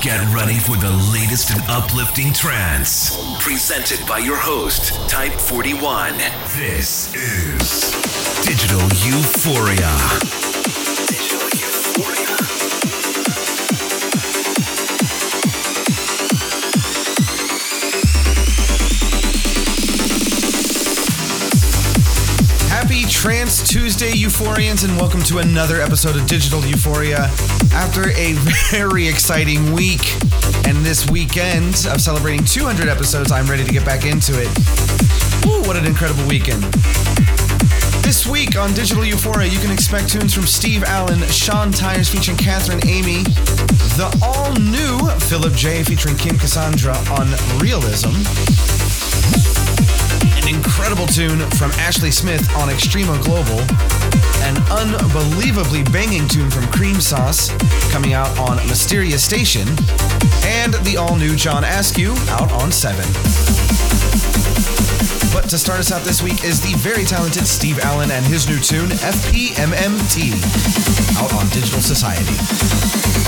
Get ready for the latest and uplifting trance. Presented by your host, Type 41. This is Digital Euphoria. Digital Euphoria. Happy Trance Tuesday, Euphorians, and welcome to another episode of Digital Euphoria. After a very exciting week and this weekend of celebrating 200 episodes, I'm ready to get back into it. Woo, what an incredible weekend! This week on Digital Euphoria, you can expect tunes from Steve Allen, Sean Tyas featuring Catherine Amy, the all new Philip J featuring Kim Cassandra on Realism, an incredible tune from Ashley Smith on Extremo Global, an unbelievably banging tune from Cream Sauce coming out on Mysterious Station, and the all new John Askew out on 7. But to start us out this week is the very talented Steve Allen and his new tune, FPMMT, out on Digital Society.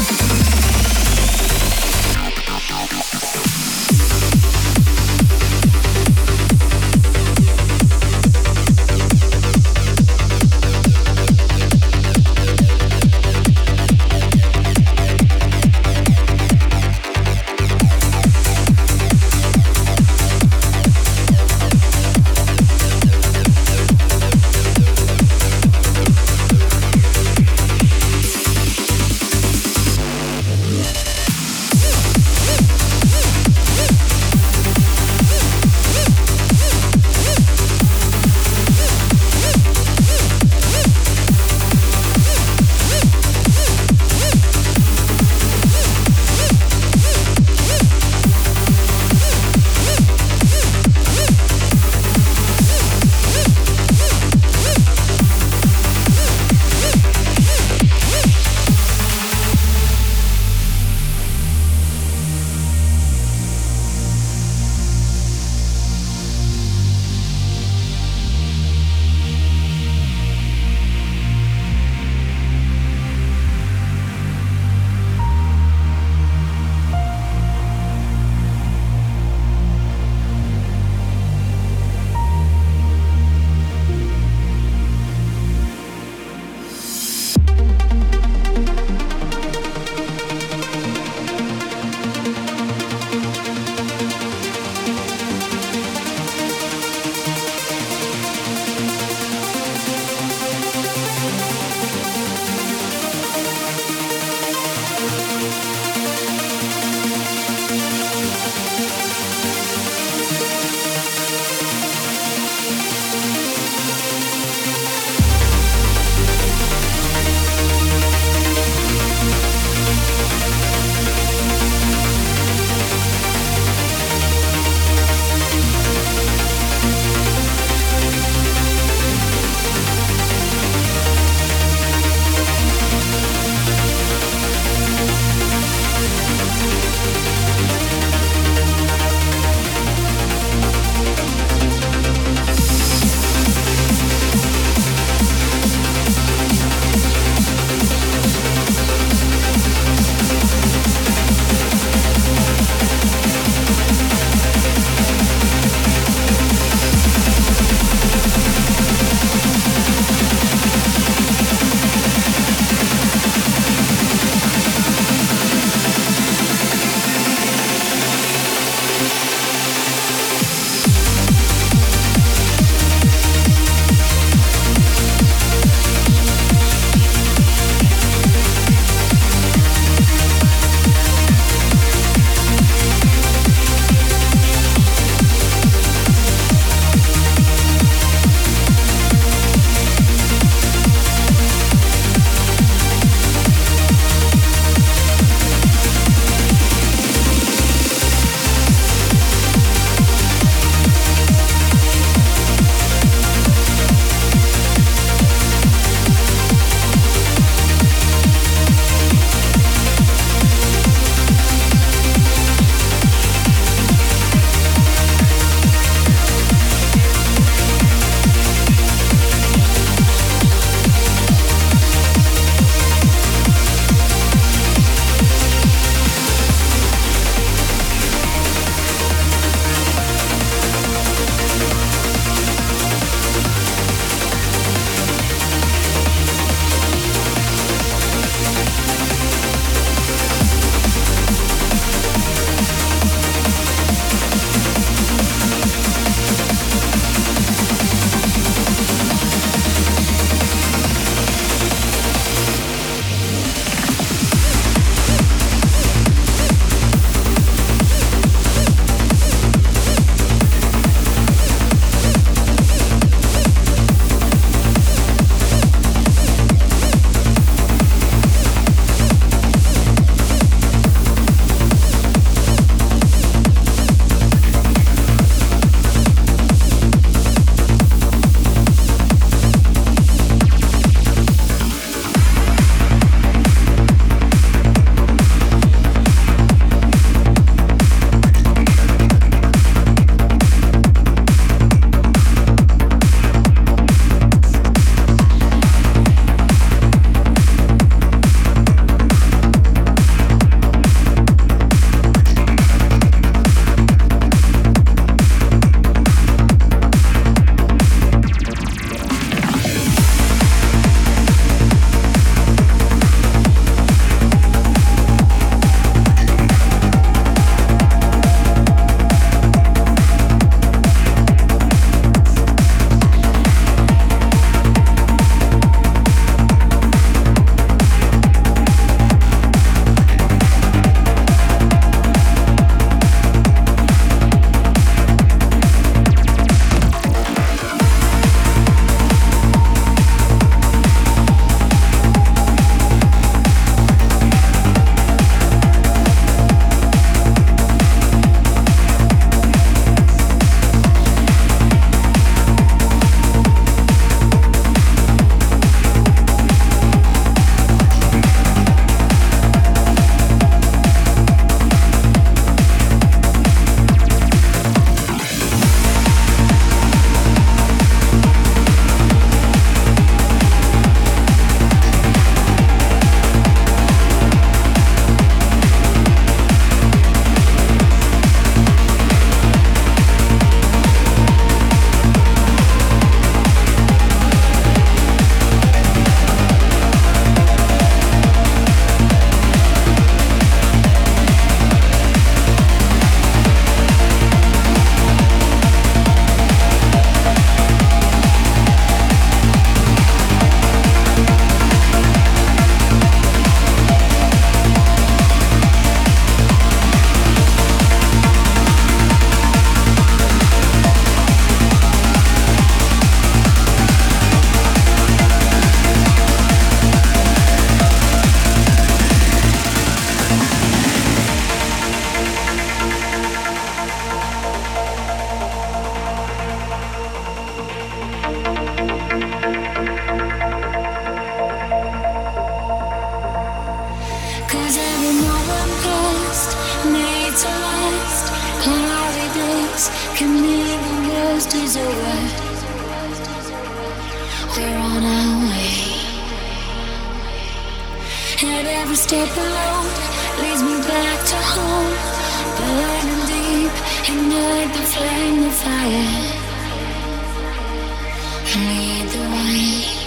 Lead the way.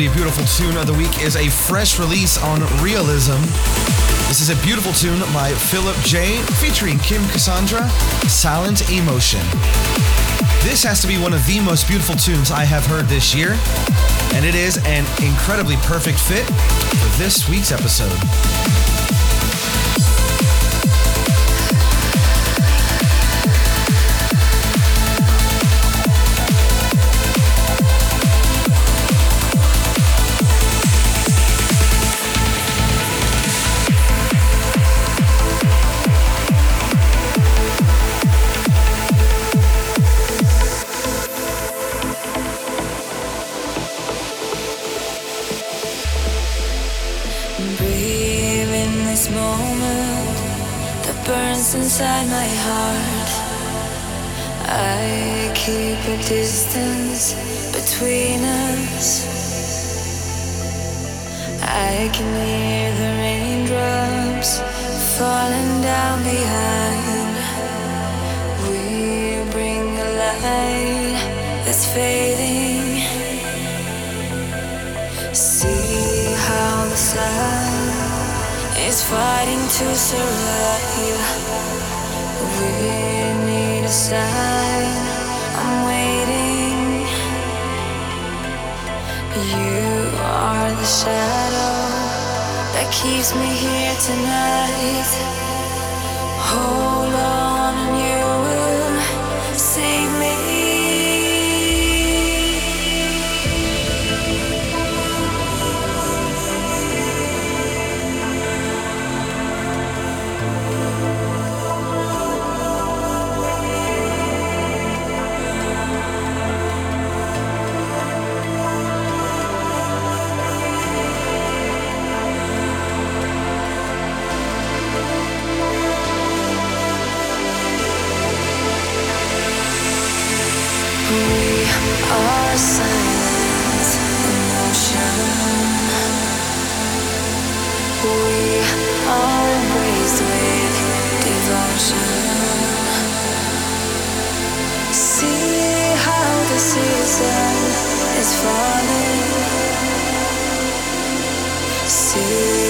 Incredibly beautiful tune of the week is a fresh release on Realism. This is a beautiful tune by Philip J featuring Kim Cassandra, Silent Emotion. This has to be one of the most beautiful tunes I have heard this year, and it is an incredibly perfect fit for this week's episode. My heart. I keep a distance between us. I can hear the raindrops falling down behind. We bring a light that's fading. See how the sun is fighting to survive. Keeps me here tonight. Hold on, sun is falling. See.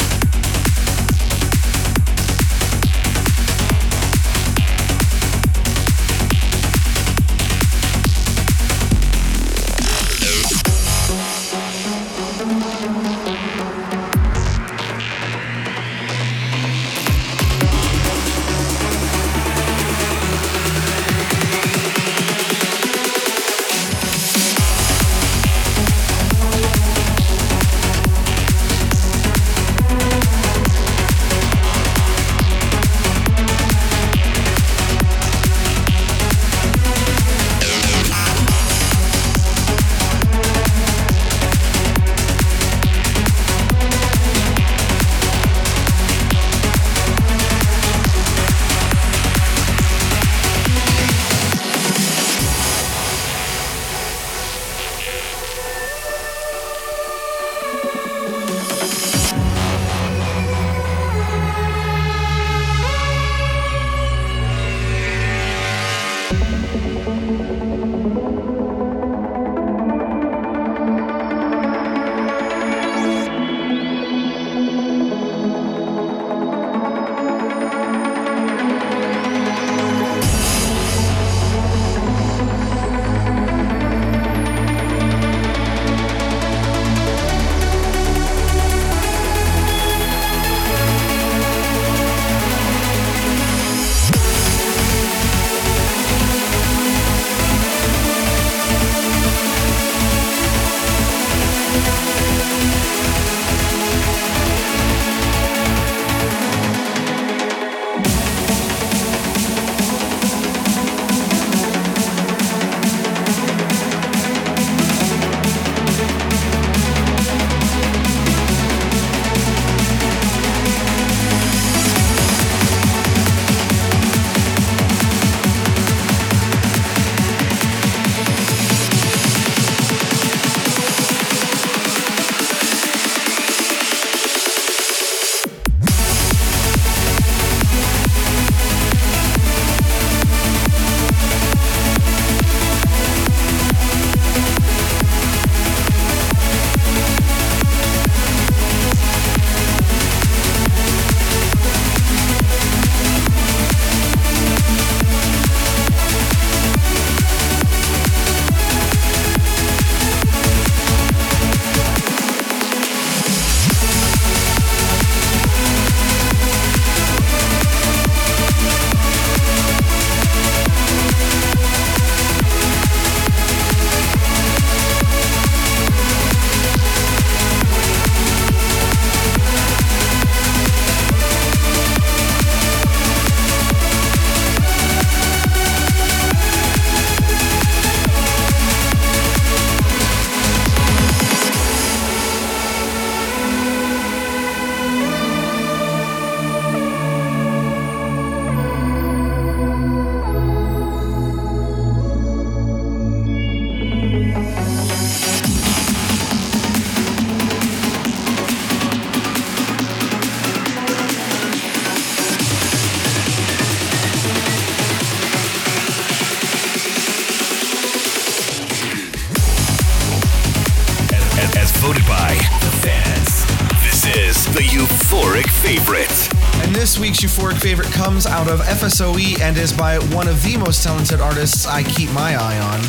type 41. euphoric favorite comes out of FSOE and is by one of the most talented artists I keep my eye on.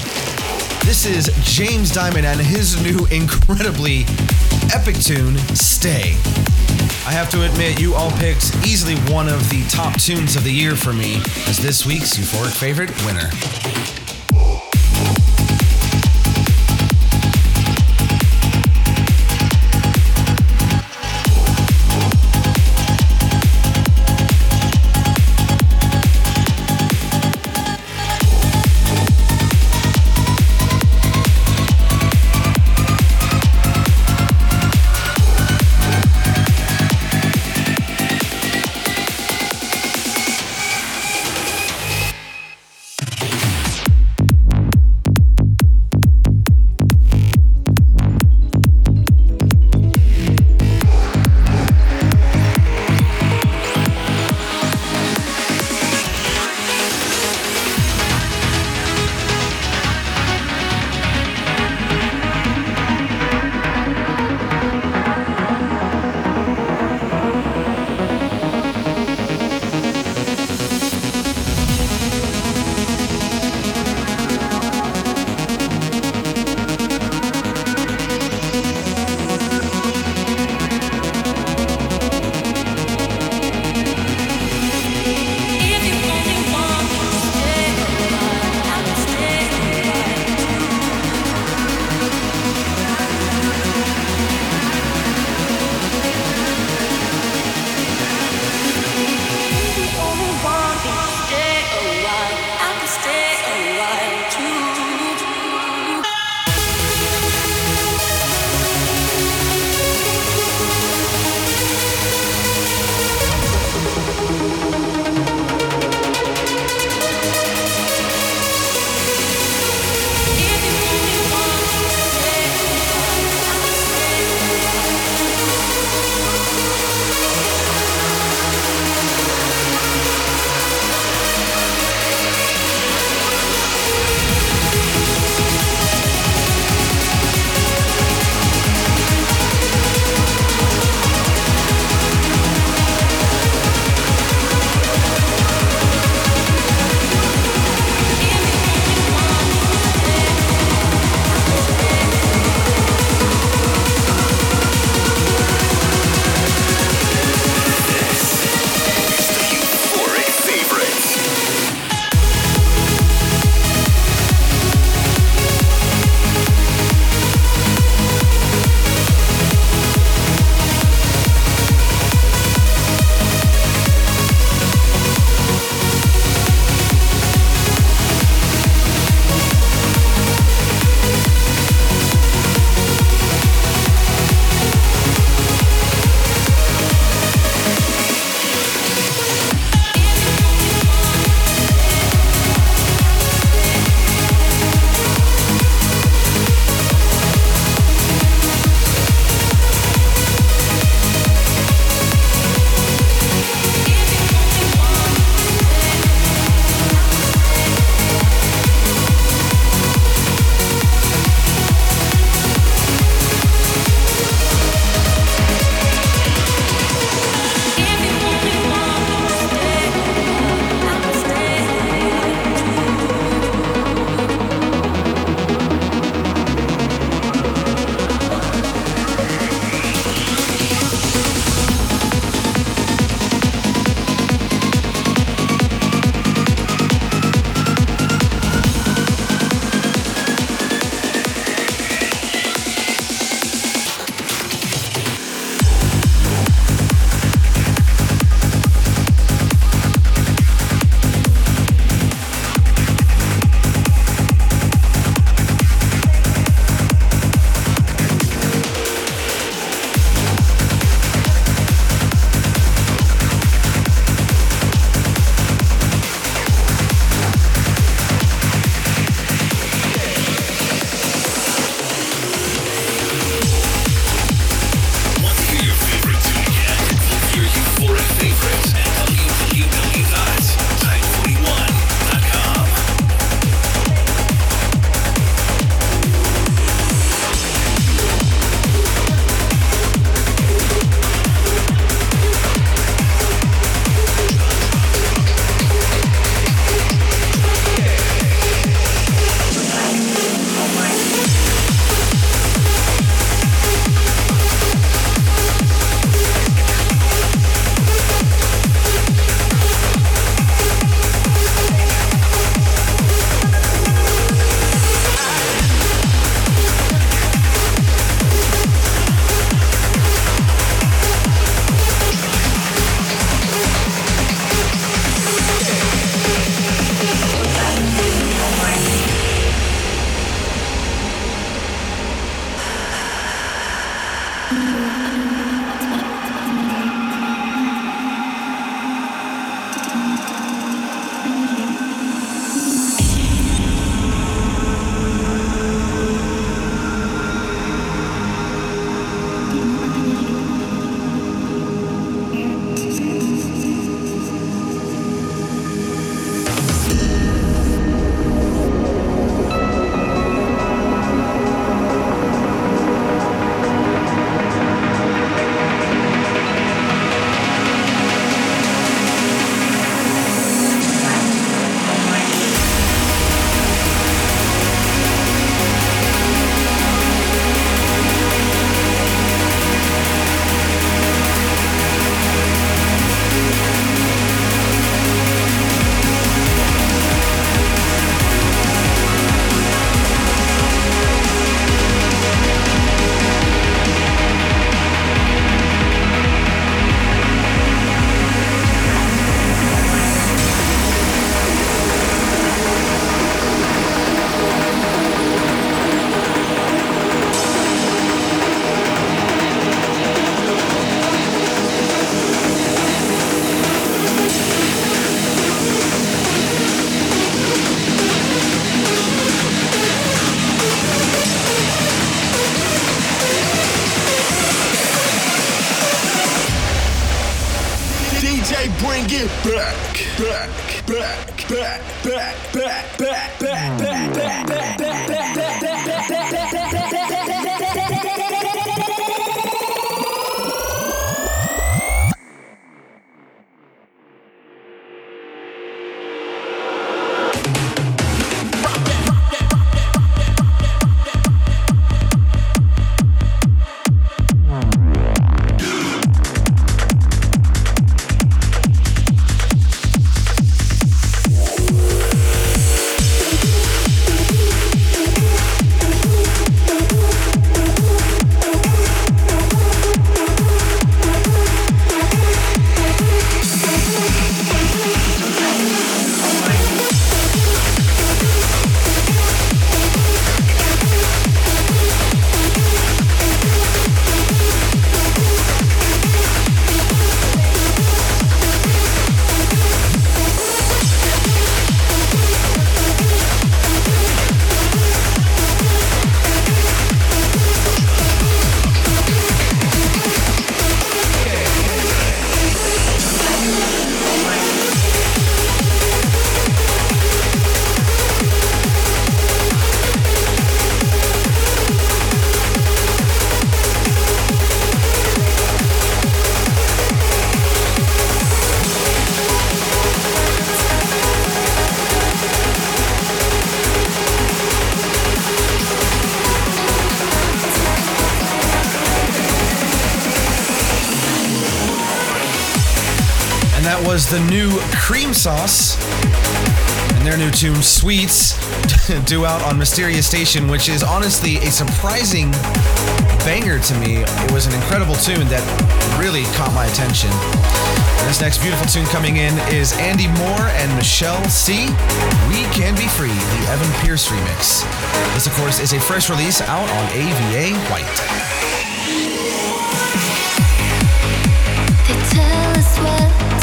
This is James Dymond and his new incredibly epic tune, Stay. I have to admit, you all picked easily one of the top tunes of the year for me as this week's euphoric favorite winner. Can't get back, back, back, back, back, back, back, back, back, back, back, back, back, was the new Cream Sauce and their new tune Sweets due out on Mysterious Station, which is honestly a surprising banger to me. It was an incredible tune that really caught my attention. And this next beautiful tune coming in is Andy Moor and Michelle C. We Can Be Free, the Evan Pierce remix. This, of course, is a fresh release out on AVA White. They tell us what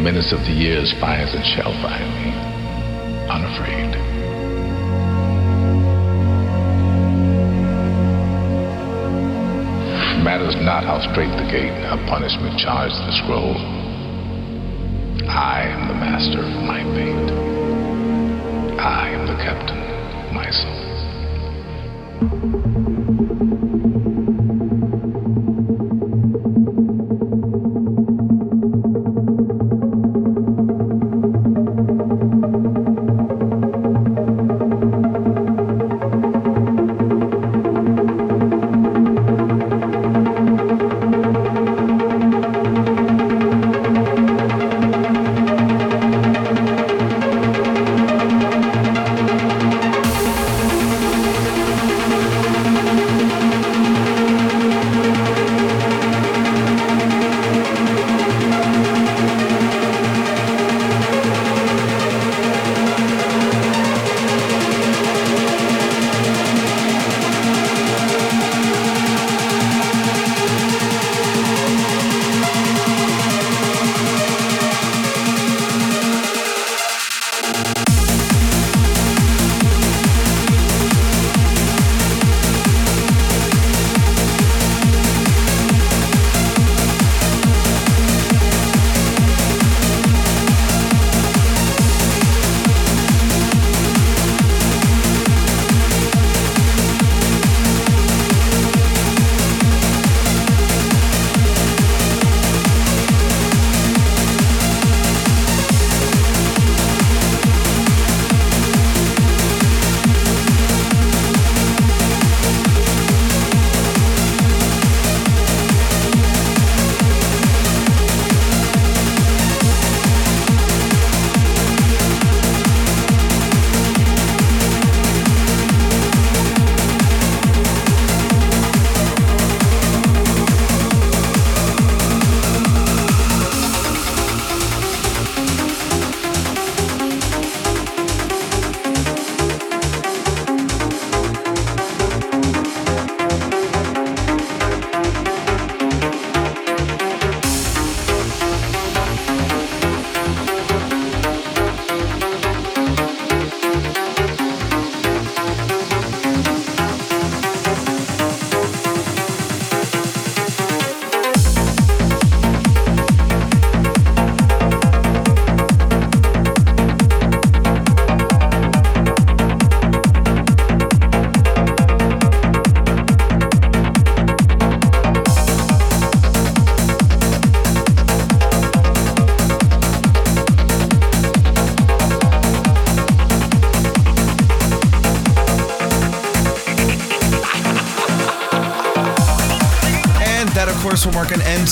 menace of the years finds and shall find me, unafraid. Matters not how strait the gate, how punishment charged the scroll.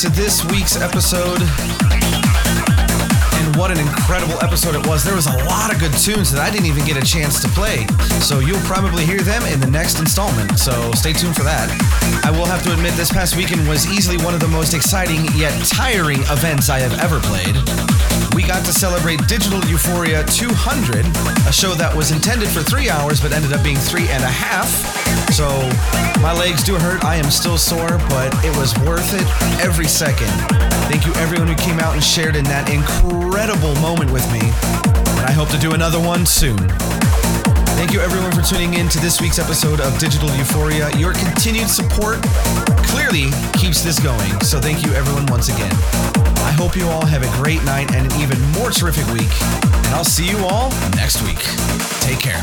To this week's episode. And what an incredible episode it was. There was a lot of good tunes that I didn't even get a chance to play. So you'll probably hear them in the next installment. So stay tuned for that. I will have to admit, this past weekend was easily one of the most exciting yet tiring events I have ever played we got to celebrate Digital Euphoria 200, a show that was intended for three hours but ended up being three and a half. So my legs do hurt. I am still sore, but it was worth it every second. Thank you, everyone who came out and shared in that incredible moment with me. And I hope to do another one soon. Thank you, everyone, for tuning in to this week's episode of Digital Euphoria. Your continued support clearly keeps this going. So thank you, everyone, once again. I hope you all have a great night and an even more terrific week. And I'll see you all next week. Take care.